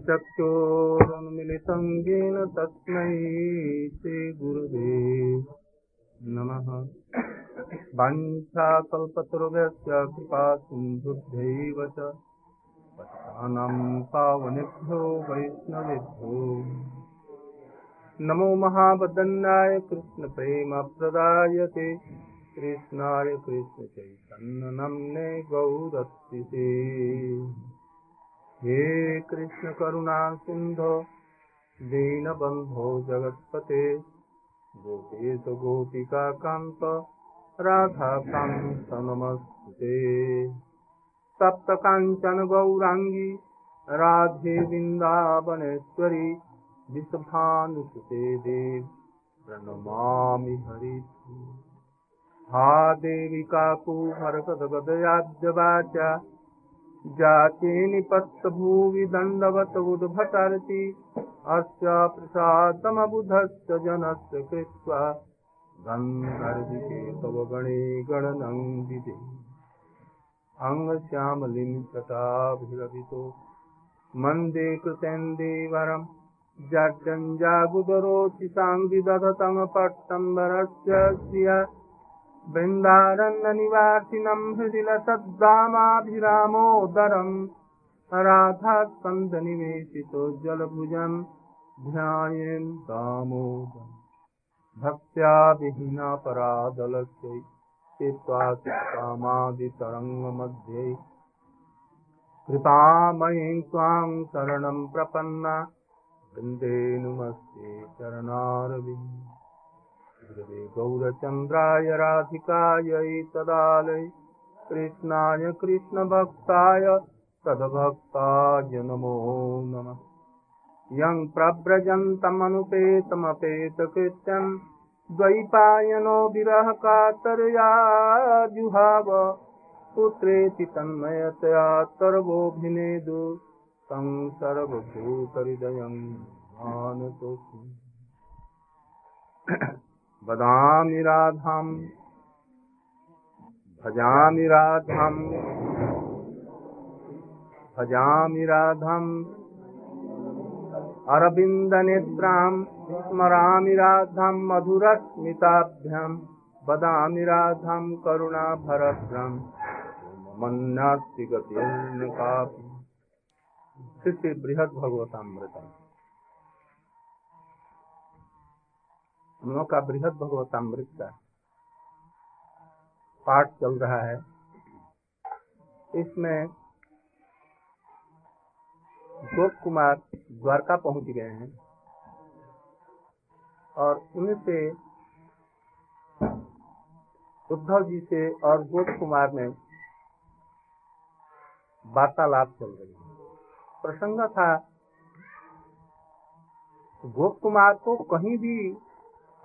चक्षोरुन्मिलितं येन तस्मै श्रीगुरुवे नमः। वाञ्छाकल्पतरुभ्यश्च कृपा सिन्धुभ्यैव च। पतितानां पावनेभ्यो वैष्णवेभ्यो। नमो महावदन्नाय कृष्णप्रेमप्रदायते कृष्णाय कृष्णचैतन्यनम्ने गौरत्सिते हे कृष्ण करुणा सिंधो दीनबन्धो जगत्पते। गोपेश गोपिका कान्त राधाकान्त नमस्ते। सप्त काञ्चन गौराङ्गी, राधे वृन्दावनेश्वरी विषभानुसुते देव, प्रणमामि हरि। हा देवी जाते निपत्तभुवि दण्डवत उद्भटर्ति अस्य प्रसादमबुधस्य जनस्य कृत्वा गन्धर्विके तव गणे गणनन्दिते अङ्गश्यामलिं तटाभिरभितो मन्दे कृतेन्दीवरम् जड्डञ्जागुदरोति साङ्गिदधतमपट्टम्बरस्य श्रिया बृन्दारण्यनिवासिनं हृदिलसद्दामाभिरामोदरम् राधास्कन्दनिवेशितो जलभुजं ध्यायेन् दामोदरम्। भक्त्या विहीनापरादलस्यै चित्वा कामादितरङ्गमध्ये कृपामयीं त्वां शरणं प्रपन्ना। वृन्दे नुमस्ते चरणारविन्द। गुरवे गौरचन्द्राय राधिकायै तदालय कृष्णाय कृष्णभक्ताय तद्भक्ताय नमो नमः। यं प्रव्रजन्तमनुपेतमपेतकृत्यं द्वैपायनो विरहकातर्या जुहाव पुत्रेति तन्मयतया सर्वोऽभिनेदु। तं सर्वभूतहृदयं मानतोऽस्मि। वदामि राधाम्। भजामि राधाम्। भजामि राधाम्। अरविन्दनेत्राम् स्मरामि राधाम्। मधुरस्मिताभ्याम् वदामि राधाम्। करुणाभरभ्रम् मन्नास्ति गतिर्न कापि श्री बृहद भगवतामृतम हम लोग का बृहद भगवतामृत का पाठ चल रहा है। इसमें गोप कुमार द्वारका पहुँच गए हैं और उनसे उद्धव जी से और गोप कुमार में वार्तालाप चल रही है। प्रसंग था, गोप कुमार को कहीं भी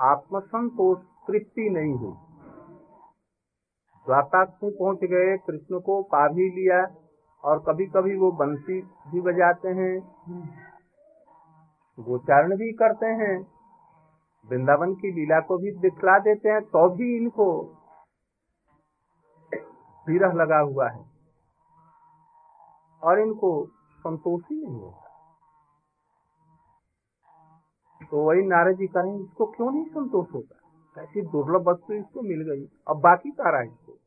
आत्मसंतोष तृप्ति नहीं हुई। द्वारका में पहुँच गए, कृष्ण को पा भी लिया और कभी कभी वो बंसी भी बजाते हैं। गोचारण भी करते हैं। वृंदावन की लीला को भी दिखला देते हैं तो भी इनको विरह लगा हुआ है। और इनको संतोष ही नहीं होता। तो वही नारद जी करें, इसको क्यों नहीं संतोष होता? ऐसी दुर्लभ वस्तु इसको मिल गई। अब बाकी सारा इसको।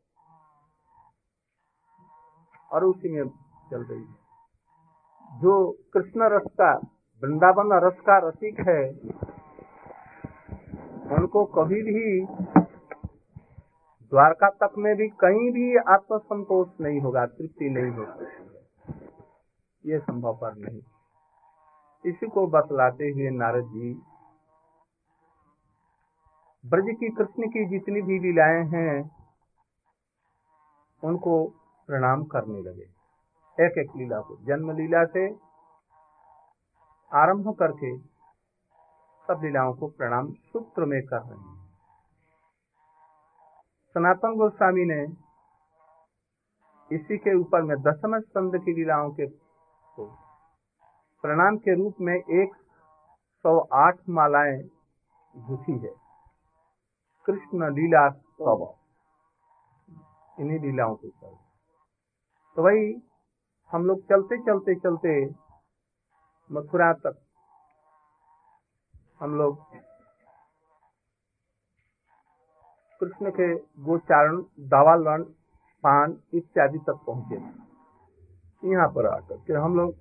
और उसी में चल रही है। जो कृष्ण रस का, वृंदावन रस का रसिक है, उनको कभी भी द्वारका तक में भी कहीं भी आत्मसंतोष नहीं होगा, तृप्ति नहीं होगी ये संभव पर नहीं। इसी को बतलाते हुए नारद जी, ब्रज की कृष्ण की जितनी भी लीलाएँ हैं, उनको प्रणाम करने लगे। एक एक लीला को जन्म लीला से आरंभ करके सब लीलाओं को प्रणाम सूत्र में कर रहे हैं। सनातन गोस्वामी ने इसी के ऊपर में दसम स्कंद की लीलाओं के प्रणाम के रूप में एक सौ आठ मालाएँ गुथी है। कृष्ण लीला स्तव इन्हीं लीलाओं के ऊपर। तो वही हम लोग चलते चलते चलते मथुरा तक हम लोग कृष्ण के गोचारण दावालन पान इत्यादि तक पहुँचे। यहाँ पर आकर के हम लोग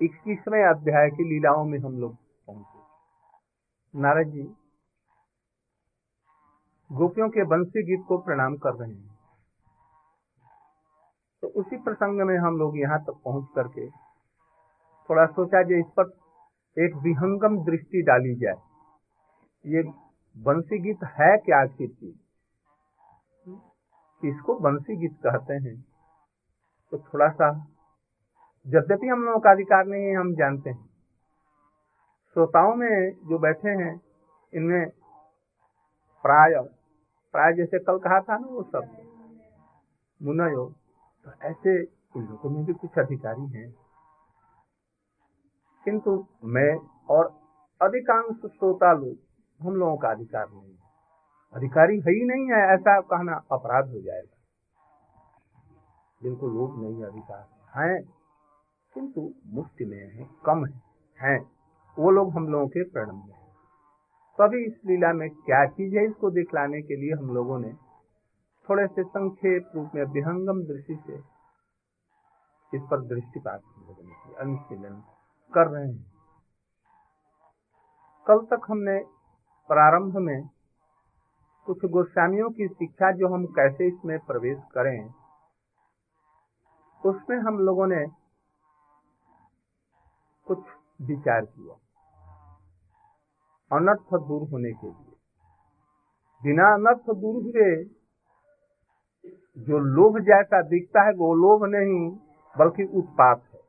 इक्कीसवें अध्याय की लीलाओं में हम लोग पहुँचे। नारद जी गोपियों के बंसी गीत को प्रणाम कर रहे हैं। तो उसी प्रसंग में हम लोग यहाँ तक पहुँच करके थोड़ा सोचा जो इस पर एक विहंगम दृष्टि डाली जाए। ये बंसी गीत है क्या आखिर चीज़ इसको बंसी गीत कहते हैं? तो थोड़ा सा यद्यपि हम लोगों का अधिकार नहीं है, हम जानते हैं। श्रोताओं में जो बैठे हैं, इनमें प्राय प्राय जैसे कल कहा था ना वो सब, मुनयो तो ऐसे इन लोगों में भी कुछ अधिकारी हैं। किंतु मैं और अधिकांश श्रोता लोग, हम लोगों का अधिकार नहीं है। अधिकारी है ही नहीं है, ऐसा कहना अपराध हो जाएगा। जिनको लोग नहीं अधिकार हैं। किंतु मुफ़्त में है, कम है, हैं। वो लोग हम लोगों के प्रणम में है। तो अभी इस लीला में क्या चीज़ है इसको दिखलाने के लिए हम लोगों ने थोड़े से संक्षेप रूप में विहंगम दृष्टि से इस पर दृष्टिपात अनुशीलन कर रहे हैं। कल तक हमने प्रारंभ में कुछ गोस्वामियों की शिक्षा जो हम कैसे इसमें प्रवेश करें, उसमें हम लोगों ने कुछ विचार किया। अनर्थ दूर होने के लिए। बिना अनर्थ दूर हुए जो लोभ जैसा दिखता है, वो लोभ नहीं, बल्कि उत्पात है।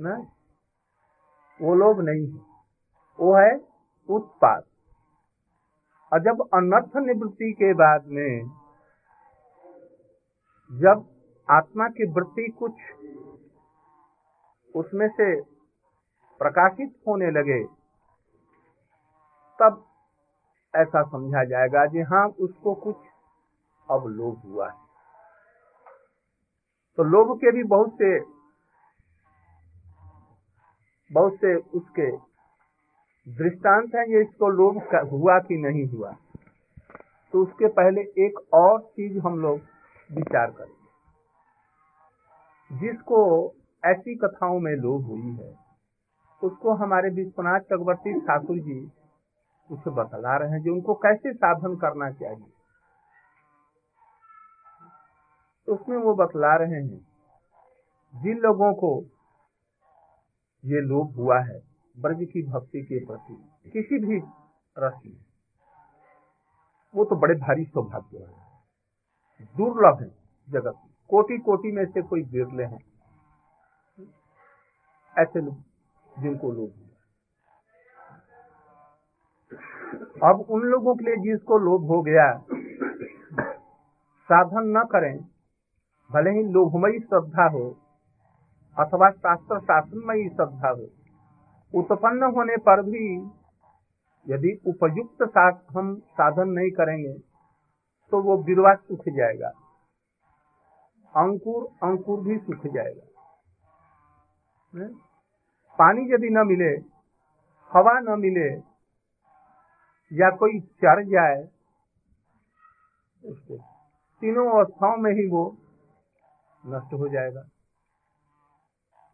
ना? वो लोभ नहीं है। वो है उत्पात और जब अनर्थ निवृत्ति के बाद में, जब आत्मा की वृत्ति कुछ उसमें से प्रकाशित होने लगे, तब ऐसा समझा जाएगा जी हाँ उसको कुछ अब लोभ हुआ है। तो लोभ के भी बहुत से बहुत से उसके दृष्टांत हैं, ये इसको लोभ हुआ कि नहीं हुआ। तो उसके पहले एक और चीज़ हम लोग विचार करेंगे, जिसको ऐसी कथाओं में लोभ हुई है। उसको हमारे विश्वनाथ चक्रवर्ती ठाकुर जी उसे बतला रहे हैं जो उनको कैसे साधन करना चाहिए। उसमें वो बतला रहे हैं, जिन लोगों को ये लोभ हुआ है, ब्रज की भक्ति के प्रति, किसी भी रस में, वो तो बड़े भारी सौभाग्य है, दुर्लभ है जगत कोटि कोटि में से कोई बिरले हैं। ऐसे लोग जिनको लोभ अब उन लोगों के लिए जिसको लोभ हो गया, साधन न करें, भले ही लोभमयी श्रद्धा हो अथवा शास्त्र शासनमयी श्रद्धा हो, उत्पन्न होने पर भी यदि उपयुक्त हम साधन नहीं करेंगे तो वो बिरवा सूख जाएगा। अंकुर अंकुर भी सूख जाएगा। पानी यदि न मिले, हवा न मिले, या कोई चढ़ जाए, उसको तीनों अवस्थाओं में ही वो नष्ट हो जाएगा।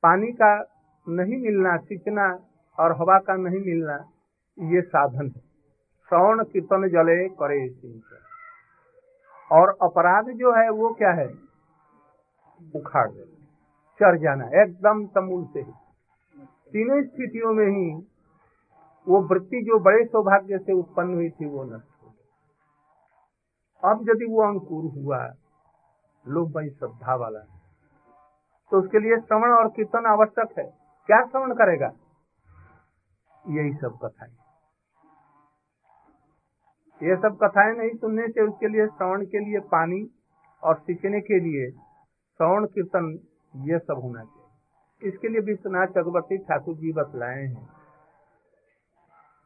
पानी का नहीं मिलना, सिंचना और हवा का नहीं मिलना, ये साधन है। श्रवण कीर्तन जले करे और अपराध जो है, वो क्या है? उखाड़ देना। चढ़ जाना, एकदम तमूल से ही। तीनों स्थितियों में ही वो वृत्ति जो बड़े सौभाग्य से उत्पन्न हुई थी, वो नष्ट हो गई। अब यदि वो अंकुर हुआ, लोग भाई श्रद्धा वाला तो उसके लिए श्रवण और कीर्तन आवश्यक है। क्या श्रवण करेगा? यही सब कथाएँ। ये सब कथाएँ नहीं सुनने से उसके लिए श्रवण के लिए पानी और सीखने के लिए श्रवण, कीर्तन, ये सब होना चाहिए। इसके लिए विश्वनाथ चक्रवर्ती ठाकुर जी बतलाए हैं।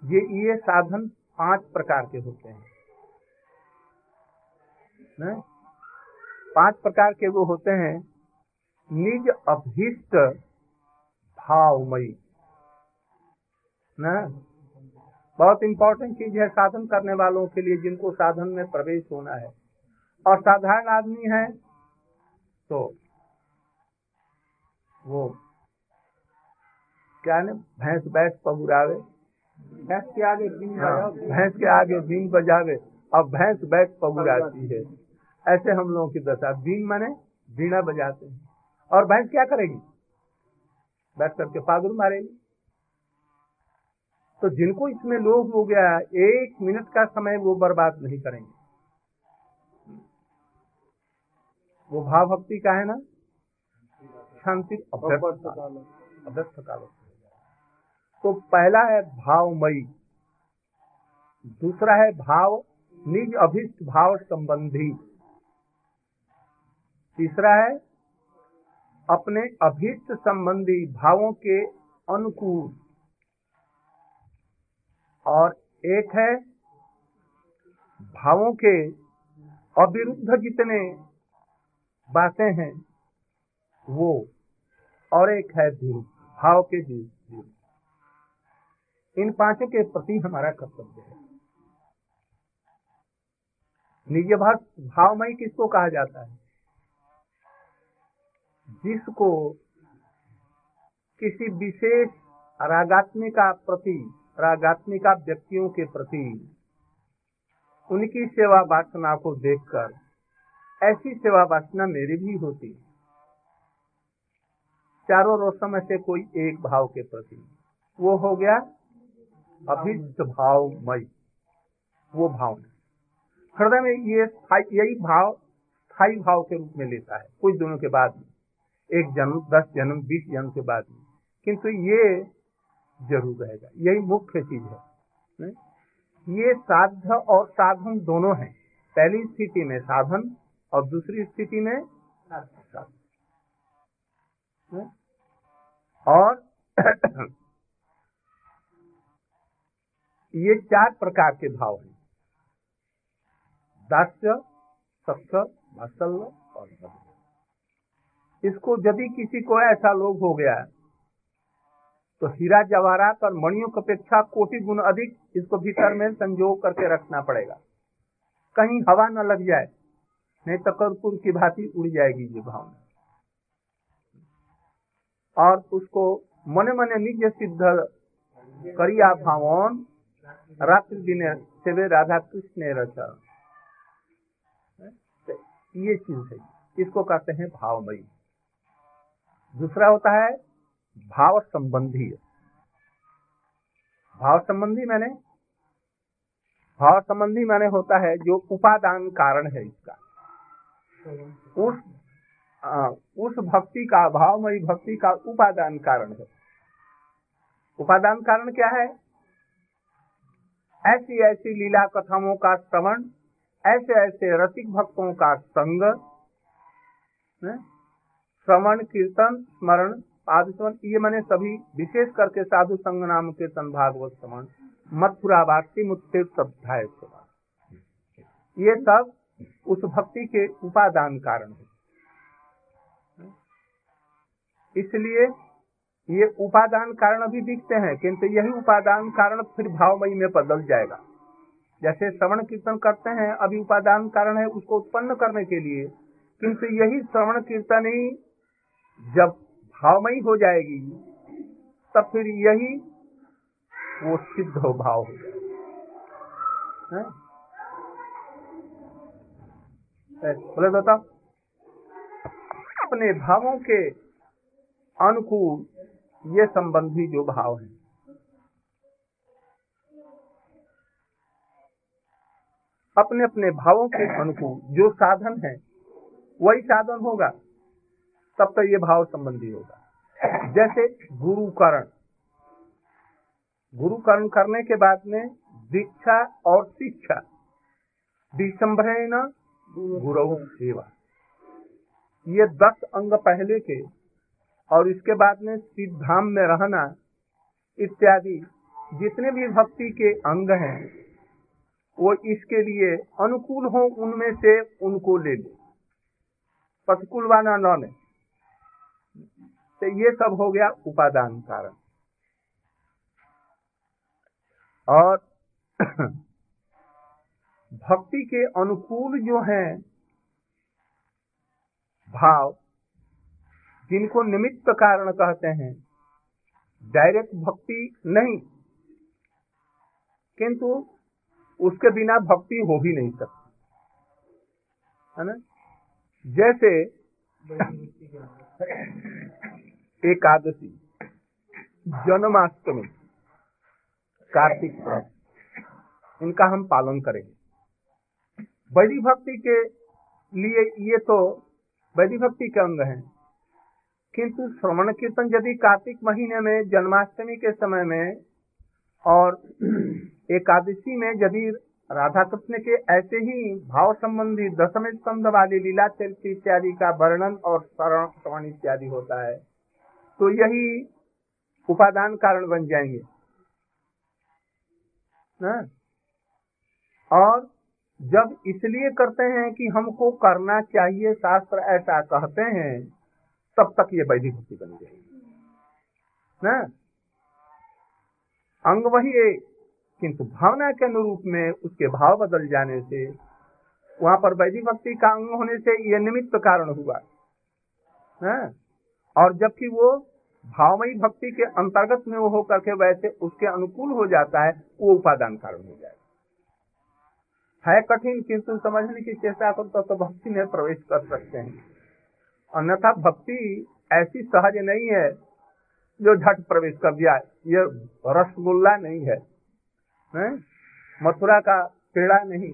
ये ये साधन पाँच प्रकार के होते हैं। ने? पाँच प्रकार के वो होते हैं, निज अभीष्ट भावमयी। ना बहुत इंपॉर्टेंट चीज़ है साधन करने वालों के लिए जिनको साधन में प्रवेश होना है। और साधारण आदमी है तो वो क्या ने भैंस बैठ पबुरावे भैंस के आगे बीन हाँ, भैंस के आगे बीन बजावे। और भैंस बैठ पबुराती है। ऐसे हम लोगों की दशा। बीन माने बीणा बजाते हैं। और भैंस क्या करेगी? बैठ करके पागुर मारेगी। तो जिनको इसमें लोभ हो गया एक मिनट का समय वो बर्बाद नहीं करेंगे। वो भाव भक्ति का है ना? शांति अभ्यस्त काल तो पहला है भावमयी, दूसरा है भाव, निज अभिष्ट भाव संबंधी, तीसरा है अपने अभिष्ट संबंधी भावों के अनुकूल, और एक है भावों के अविरुद्ध जितने बातें हैं वो, और एक है भाव के धीर इन पाँचों के प्रति हमारा कर्तव्य है। निज भावमयी किसको कहा जाता है? जिसको किसी विशेष रागात्मिका प्रति रागात्मिका व्यक्तियों के प्रति, उनकी सेवा वासना को देखकर, ऐसी सेवा वासना मेरी भी होती चारों रोशम से कोई एक भाव के प्रति। वो हो गया अभिष्ट भावमय। वो भावना हृदय में ये यही भाव स्थायी भाव के रूप में लेता है। कुछ दिनों के बाद में एक जन्म, दस जन्म, बीस जन्म के बाद में किंतु ये ज़रूर रहेगा। यही मुख्य चीज़ है। ने? ये साध्य और साधन दोनों हैं। पहली स्थिति में साधन और दूसरी स्थिति में साधन। और ये चार प्रकार के भाव हैं। दास्य सत्य वात्सल्य और इसको यदि किसी को ऐसा लोग हो गया तो हीरा जवाहरात और मणियों की अपेक्षा कोटि गुण अधिक इसको भीतर में संजोग करके रखना पड़ेगा। कहीं हवा न लग जाए, नहीं तो कर्पूर की भांति उड़ जाएगी ये भावना। और उसको मने मने निज सिद्ध करिया भावन रात्रि दिन सेवे राधा कृष्ण रचा ये चीज़ है। इसको कहते हैं भावमयी। दूसरा होता है भाव संबंधी। भाव संबंधी मैंने? भाव संबंधी मैंने होता है जो उपादान कारण है इसका। उस आ, उस भक्ति का भावमयी भक्ति का उपादान कारण है। उपादान कारण क्या है? ऐसी ऐसी लीला कथाओं का श्रवण, ऐसे ऐसे रसिक भक्तों का संग श्रवण, कीर्तन, स्मरण पादस्मरण ये मैंने सभी विशेष करके साधु संग नाम के भागवत श्रवण, मथुरा वासी मुत्तीर्थ अध्याय ये सब उस भक्ति के उपादान कारण है। इसलिए ये उपादान कारण अभी दिखते हैं, किंतु यही उपादान कारण फिर भावमयी में बदल जाएगा। जैसे श्रवण कीर्तन करते हैं, अभी उपादान कारण है उसको उत्पन्न करने के लिए, किंतु यही श्रवण कीर्तन ही जब भावमयी हो जाएगी, तब फिर यही वो सिद्ध हो भाव हो? जाएगा बोले बताओ अपने भावों के अनुकूल ये संबंधी जो भाव है। अपने अपने भावों के अनुकूल जो साधन है, वही साधन होगा, तब तो ये भाव संबंधी होगा। जैसे गुरुकरण। गुरुकरण करने के बाद में दीक्षा और शिक्षा। न गुरु सेवा। ये दस अंग पहले के और इसके बाद में सिद्धाम में रहना इत्यादि जितने भी भक्ति के अंग हैं, वो इसके लिए अनुकूल हो, उनमें से उनको ले ले। प्रतिकूल वाला न ले तो ये सब हो गया उपादान कारण। और भक्ति के अनुकूल जो हैं, भाव जिनको निमित्त कारण कहते हैं। डायरेक्ट भक्ति नहीं। किंतु उसके बिना भक्ति हो भी नहीं सकती। है ना? जैसे एकादशी, जन्माष्टमी, कार्तिक इनका हम पालन करेंगे। वैदिक भक्ति के लिए ये तो वैदिक भक्ति के अंग हैं। किंतु श्रवण कीर्तन यदि कार्तिक महीने में, जन्माष्टमी के समय में और एकादशी में यदि राधा कृष्ण के ऐसे ही भाव संबंधी दशम स्कंद वाली लीला चरित्र इत्यादि का वर्णन और श्रवण इत्यादि होता है तो यही उपादान कारण बन जाएँगे ना? और जब इसलिए करते हैं कि हमको करना चाहिए शास्त्र ऐसा कहते हैं तब तक ये वैदिक भक्ति बन जाएगी ना? अंग वही एक किंतु भावना के अनुरूप में उसके भाव बदल जाने से, वहाँ पर वैदिक भक्ति का अंग होने से यह निमित्त कारण हुआ। है और जबकि वो भावमयी भक्ति के अंतर्गत में वो होकर के वैसे उसके अनुकूल हो जाता है, वो उपादान कारण हो जाए। है कठिन, किंतु समझने की चेष्टा करते तो भक्ति में प्रवेश कर सकते हैं। अन्यथा भक्ति ऐसी सहज नहीं है जो झट प्रवेश कर जाए। ये रसगुल्ला नहीं है मथुरा का पेड़ा नहीं।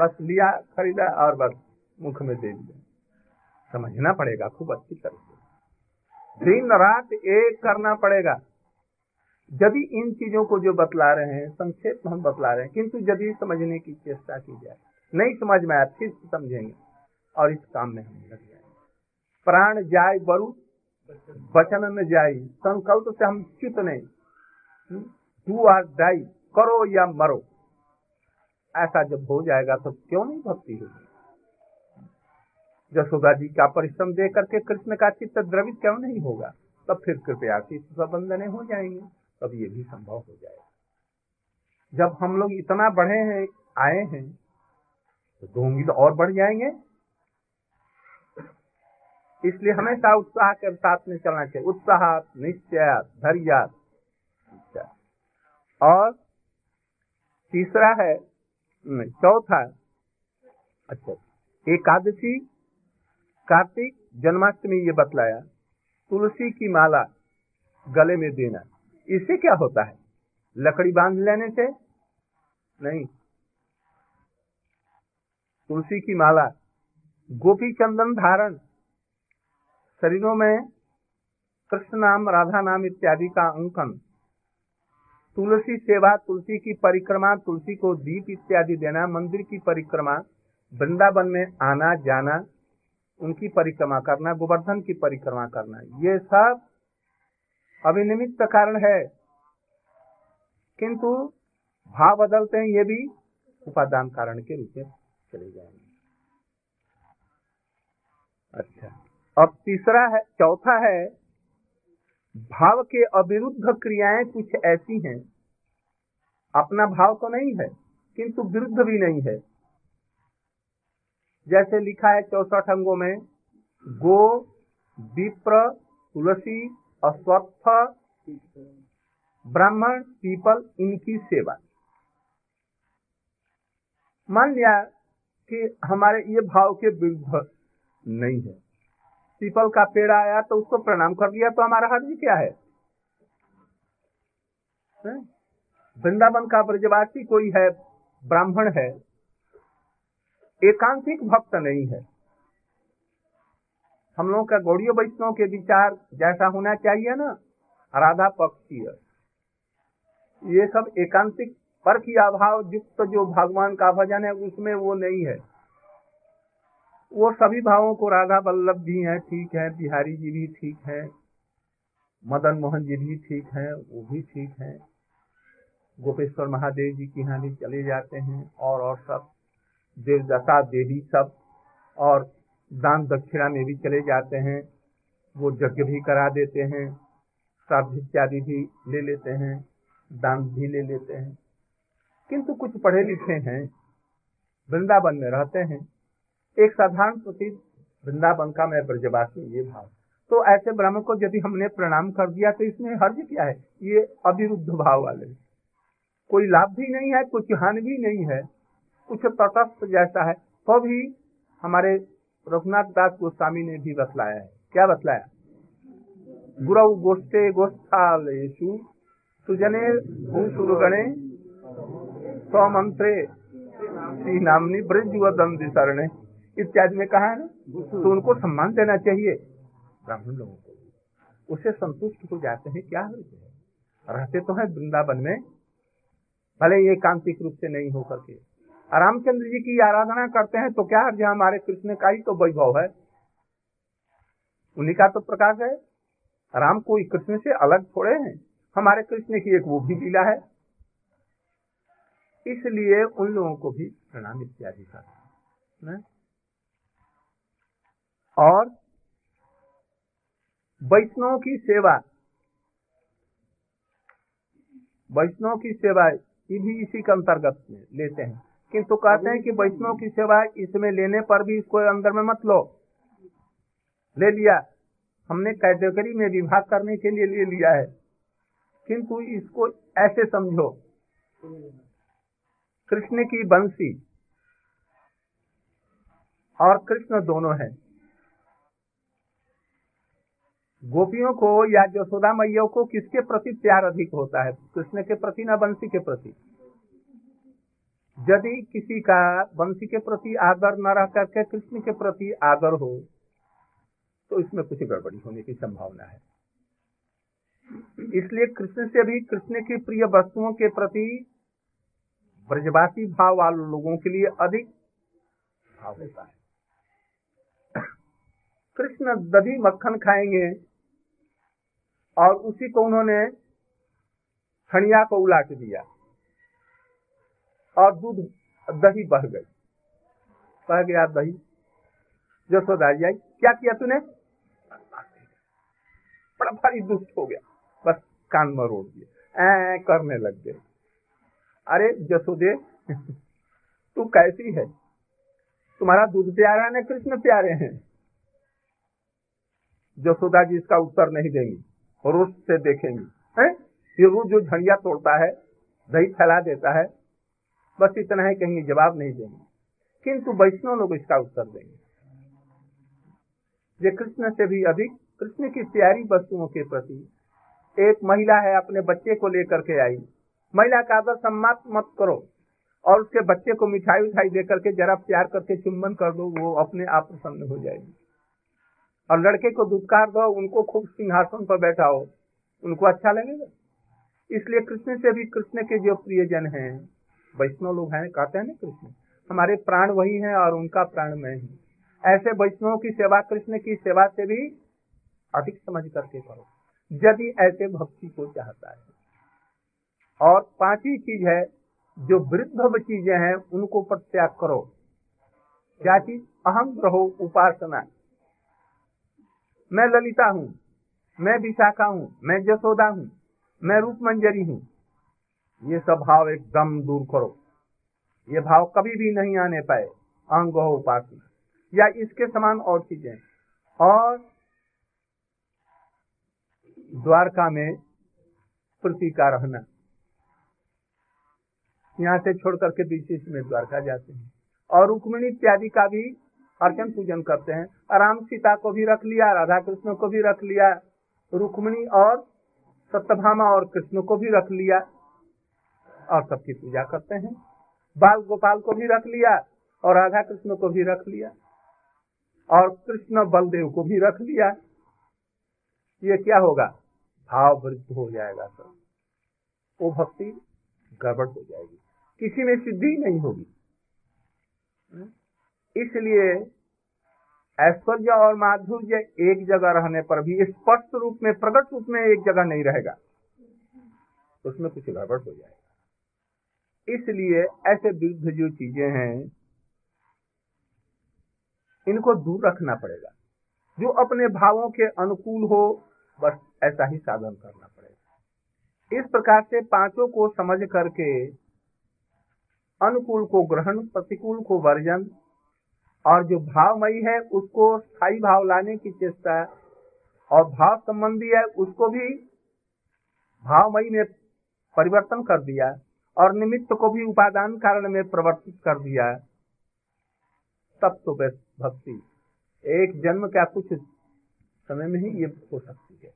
बस लिया, खरीदा और बस मुख में दे दिया। समझना पड़ेगा, खूब अच्छी तरह से। दिन रात एक करना पड़ेगा। यदि इन चीज़ों को जो बतला रहे हैं, संक्षेप में हम बतला रहे हैं, किंतु यदि समझने की चेष्टा की जाए, नहीं समझ में आया फिर समझेंगे और इस काम में हम लग। प्राण जाय बरु, वचन न जाय। संकल्प से हम च्युत नहीं। डू आर डाई करो या मरो। ऐसा जब हो जाएगा तो क्यों नहीं भक्ति होगी? जसोदा जी का परिश्रम दे करके कृष्ण का चित्त द्रवित क्यों नहीं होगा? तब फिर कृपया की प्रबंधने हो जाएँगे, तब ये भी संभव हो जाएगा। जब हम लोग इतना बढ़े हैं, आए हैं तो दोंगी तो और बढ़ जाएँगे। इसलिए हमेशा उत्साह के साथ में चलना चाहिए। उत्साह, निश्चय, धैर्य और तीसरा है चौथा अच्छा एकादशी, कार्तिक जन्माष्टमी ये बतलाया, तुलसी की माला गले में देना, इससे क्या होता है? लकड़ी बाँध लेने से? नहीं। तुलसी की माला, गोपी चंदन धारण शरीरों में कृष्ण नाम, राधा नाम इत्यादि का अंकन, तुलसी सेवा, तुलसी की परिक्रमा, तुलसी को दीप इत्यादि देना, मंदिर की परिक्रमा, वृंदावन में आना, जाना, उनकी परिक्रमा करना, गोवर्धन की परिक्रमा करना, ये सब अभिनिमित्त कारण है। किंतु भाव बदलते हैं, ये भी उपादान कारण के रूप में चले जाएँगे। अच्छा। अब तीसरा है, चौथा है, भाव के अविरुद्ध क्रियाएँ कुछ ऐसी हैं। अपना भाव तो नहीं है, किंतु विरुद्ध भी नहीं है। जैसे लिखा है चौसठ अंगों में, गो, विप्र, तुलसी अश्वत्थ ब्राह्मण, पीपल, इनकी सेवा। मान लिया कि हमारे ये भाव के विरुद्ध नहीं है। पीपल का पेड़ आया तो उसको प्रणाम कर दिया तो हमारा हर्ज क्या है? वृंदावन का ब्रजवासी कोई है, ब्राह्मण है एकांतिक भक्त नहीं है। हम लोग का गौड़ियों वैष्णव के विचार जैसा होना चाहिए ना, राधा पक्षीय ये सब एकांतिक पर की अभाव युक्त जो भगवान का भजन है, उसमें वो नहीं है। वो सभी भावों को राधा वल्लभ जी हैं, ठीक है, बिहारी जी भी ठीक है, मदन मोहन जी भी ठीक है, वो भी ठीक है। गोपेश्वर महादेव जी की हानि चले जाते हैं और और सब, देवदत्ता देवी सब, और दान दक्षिणा में भी चले जाते हैं, वो यज्ञ भी करा देते हैं, श्राद्ध इत्यादि भी ले लेते हैं, दान भी ले लेते हैं। किंतु कुछ पढ़े लिखे हैं, वृंदावन में रहते हैं एक साधारण प्रति वृंदावन का मैं ब्रजवासी, ये भाव। तो ऐसे ब्राह्मण को यदि हमने प्रणाम कर दिया तो इसमें हर्ज क्या है? ये अविरुद्ध भाव वाले कोई लाभ भी नहीं है कुछ हानि भी नहीं है। कुछ तटस्थ जैसा है। तो भी हमारे रघुनाथ दास गोस्वामी ने भी बतलाया है। क्या बतलाया? गुरु गोष्ठे गोष्ठालेशु सुजने भूसुरगणे स्वमंत्रे श्री नामनी ब्रज शरण। इत्यादि में कहा है ना? तो उनको सम्मान देना चाहिए। ब्राह्मण लोगों को उसे संतुष्ट हो जाते हैं क्या है? रहते तो है वृंदावन में भले ये कांतिक रूप से नहीं होकर के। रामचंद्र जी की आराधना करते हैं तो क्या अर्ज़ हमारे कृष्ण का ही तो वैभव है। उन्हीं का तो प्रकाश है। राम कोई कृष्ण से अलग थोड़े हैं। हमारे कृष्ण की एक वो भी लीला है। इसलिए उन लोगों को भी प्रणाम इत्यादि कर और वैष्णव की सेवा। वैष्णव की सेवा ये भी इसी के अंतर्गत लेते हैं। किंतु कहते हैं कि वैष्णव की सेवा इसमें लेने पर भी इसको अंदर में मत लो। ले लिया। हमने कैटेगरी में विभाग करने के लिए ले लिया है। किंतु इसको ऐसे समझो। कृष्ण की बंसी और कृष्ण दोनों हैं। गोपियों को या यशोदा मैया को किसके प्रति प्यार अधिक होता है? कृष्ण के प्रति ना बंसी के प्रति? यदि किसी का बंसी के प्रति आदर न रह करके कृष्ण के प्रति आदर हो तो इसमें कुछ गड़बड़ी होने की संभावना है। इसलिए कृष्ण से भी कृष्ण की प्रिय वस्तुओं के प्रति ब्रजवासी भाव वाले लोगों के लिए अधिक भाव होता है। कृष्ण दधी मक्खन खाएँगे और उसी को उन्होंने खनिया को उलाट दिया और दूध, दही बह गई। बह गया दही। जी आई, क्या किया तूने? बड़ा भारी दुष्ट हो गया। बस कान में रोड दिया। ऐ करने लग गए। अरे जसोदे, तू कैसी है? तुम्हारा दूध प्यारा है, कृष्ण प्यारे हैं। जसोदा जी इसका उत्तर नहीं देंगी। रोज से देखेंगी, है? रोज जो झड़िया तोड़ता है, दही फैला देता है, बस इतना है कहीं जवाब नहीं देंगे। किंतु वैष्णव लोग इसका उत्तर देंगे। ये कृष्ण से भी अधिक, कृष्ण की प्यारी वस्तुओं के प्रति एक महिला है, अपने बच्चे को लेकर के आई। महिला का आदर सम्मान मत करो, और उसके बच्चे को मिठाई उठाई दे करके जरा प्यार करके चुम्बन कर दो, वो अपने आप प्रसन्न हो जाएगी। और लड़के को दुत्कार दो, उनको खूब सिंहासन पर बैठाओ। उनको अच्छा लगेगा। इसलिए कृष्ण से भी कृष्ण के जो प्रियजन हैं, वैष्णव लोग हैं, कहते हैं ना कृष्ण, हमारे प्राण वही हैं और उनका प्राण मैं हूँ। ऐसे वैष्णव की सेवा, कृष्ण की सेवा से भी अधिक समझ करके करो। यदि ऐसे भक्ति को चाहता है। और पांचवी चीज़ है, जो वृद्ध चीज़ें हैं, उनको प्रत्याग करो। क्या चीज़? अहम रहो उपासना। मैं ललिता हूँ। मैं विशाखा हूँ। मैं जसोदा हूँ। मैं रूप मंजरी हूँ। ये सब भाव एकदम दूर करो। ये भाव कभी भी नहीं आने पाए। अंग उपासना या इसके समान और चीज़ें। और द्वारका में पृथ्वी का रहना। यहाँ से छोड़ करके बीच में द्वारका जाते हैं। और रुक्मिणी इत्यादि का भी अर्चन पूजन करते हैं। राम सीता को भी रख लिया, राधा कृष्ण को भी रख लिया, रुक्मिणी और सत्यभामा और कृष्ण को भी रख लिया और सबकी पूजा करते हैं। बाल गोपाल को भी रख लिया और राधा कृष्ण को भी रख लिया और कृष्ण बलदेव को भी रख लिया। ये क्या होगा? भाव वृद्ध हो जाएगा सर वो भक्ति गड़बड़ हो जाएगी। किसी में सिद्धि नहीं होगी। इसलिए ऐश्वर्य और माधुर्य एक जगह रहने पर भी स्पष्ट रूप में, प्रकट रूप में एक जगह नहीं रहेगा। उसमें कुछ गड़बड़ हो जाएगा। इसलिए ऐसे विरुद्ध जो चीज़ें हैं, इनको दूर रखना पड़ेगा। जो अपने भावों के अनुकूल हो, बस ऐसा ही साधन करना पड़ेगा। इस प्रकार से पाँचों को समझ करके अनुकूल को ग्रहण, प्रतिकूल को वर्जन और जो भावमयी है, उसको स्थायी भाव लाने की चेष्टा और भाव संबंधी है, उसको भी भावमयी में परिवर्तन कर दिया और निमित्त को भी उपादान कारण में परिवर्तित कर दिया तब तो भक्ति। एक जन्म का कुछ समय में ही ये हो सकती है।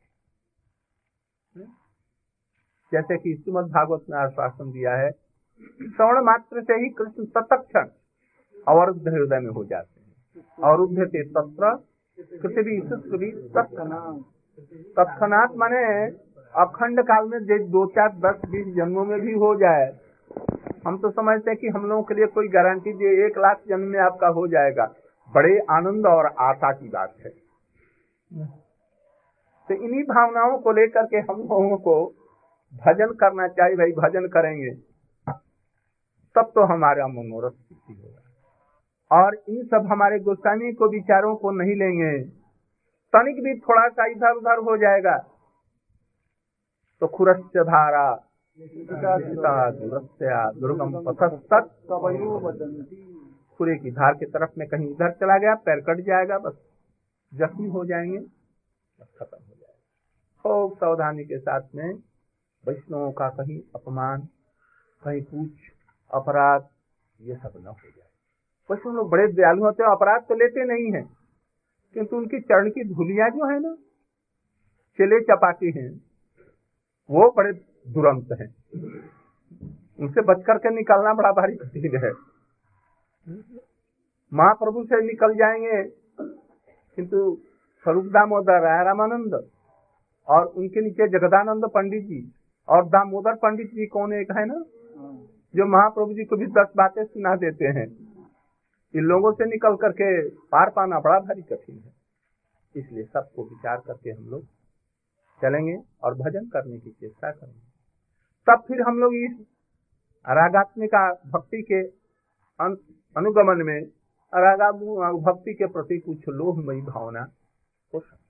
जैसे कि श्रीमद भागवत ने आश्वासन दिया है, श्रवण मात्र से ही कृष्ण तत्क्षण अवरुद्ध हृदय में हो जाते हैं। अवरुद्ध थे तत्र, पृथ्वी तत्नाथ माने अखंड काल में दो, चार, दस, बीस जन्मों में भी हो जाए। हम तो समझते हैं कि हम लोगों के लिए कोई गारंटी दे एक लाख जन्म में आपका हो जाएगा। बड़े आनंद और आशा की बात है। तो इन्हीं भावनाओं को लेकर के हम लोगों को भजन करना चाहिए, भाई, भजन करेंगे। तब तो हमारा मनोरथ होगा। और इन सब हमारे गोस्वामी को विचारों को नहीं लेंगे। तनिक भी थोड़ा सा इधर उधर हो जाएगा। तो खुरस्य धारा। दुर्गम सूर्य की धार के तरफ़ में कहीं इधर चला गया पैर कट जाएगा बस जख्मी हो जाएँगे बस खत्म हो जाएगा। खूब सावधानी के साथ में वैष्णवों का कहीं अपमान कहीं कुछ अपराध ये सब न हो जाए। वैष्णव लोग बड़े दयालु होते हैं अपराध तो लेते नहीं है। किंतु उनकी चरण की धुलिया जो है ना चले चपाती हैं। वो बड़े दुरंत हैं। उनसे बच करके निकलना बड़ा भारी कठिन है। महाप्रभु से निकल जाएँगे किंतु स्वरूप दामोदर रामानंद और उनके नीचे जगदानंद पंडित जी और दामोदर पंडित जी कौन एक है ना जो महाप्रभु जी को भी दस बातें सुना देते हैं। इन लोगों से निकल करके पार पाना बड़ा भारी कठिन है। इसलिए सबको विचार करके हम लोग चलेंगे और भजन करने की चेष्टा करेंगे। तब फिर हम लोग इस रागात्मिका भक्ति के अनुगमन में रागा भक्ति के प्रति कुछ लोभमयी भावना हो सकती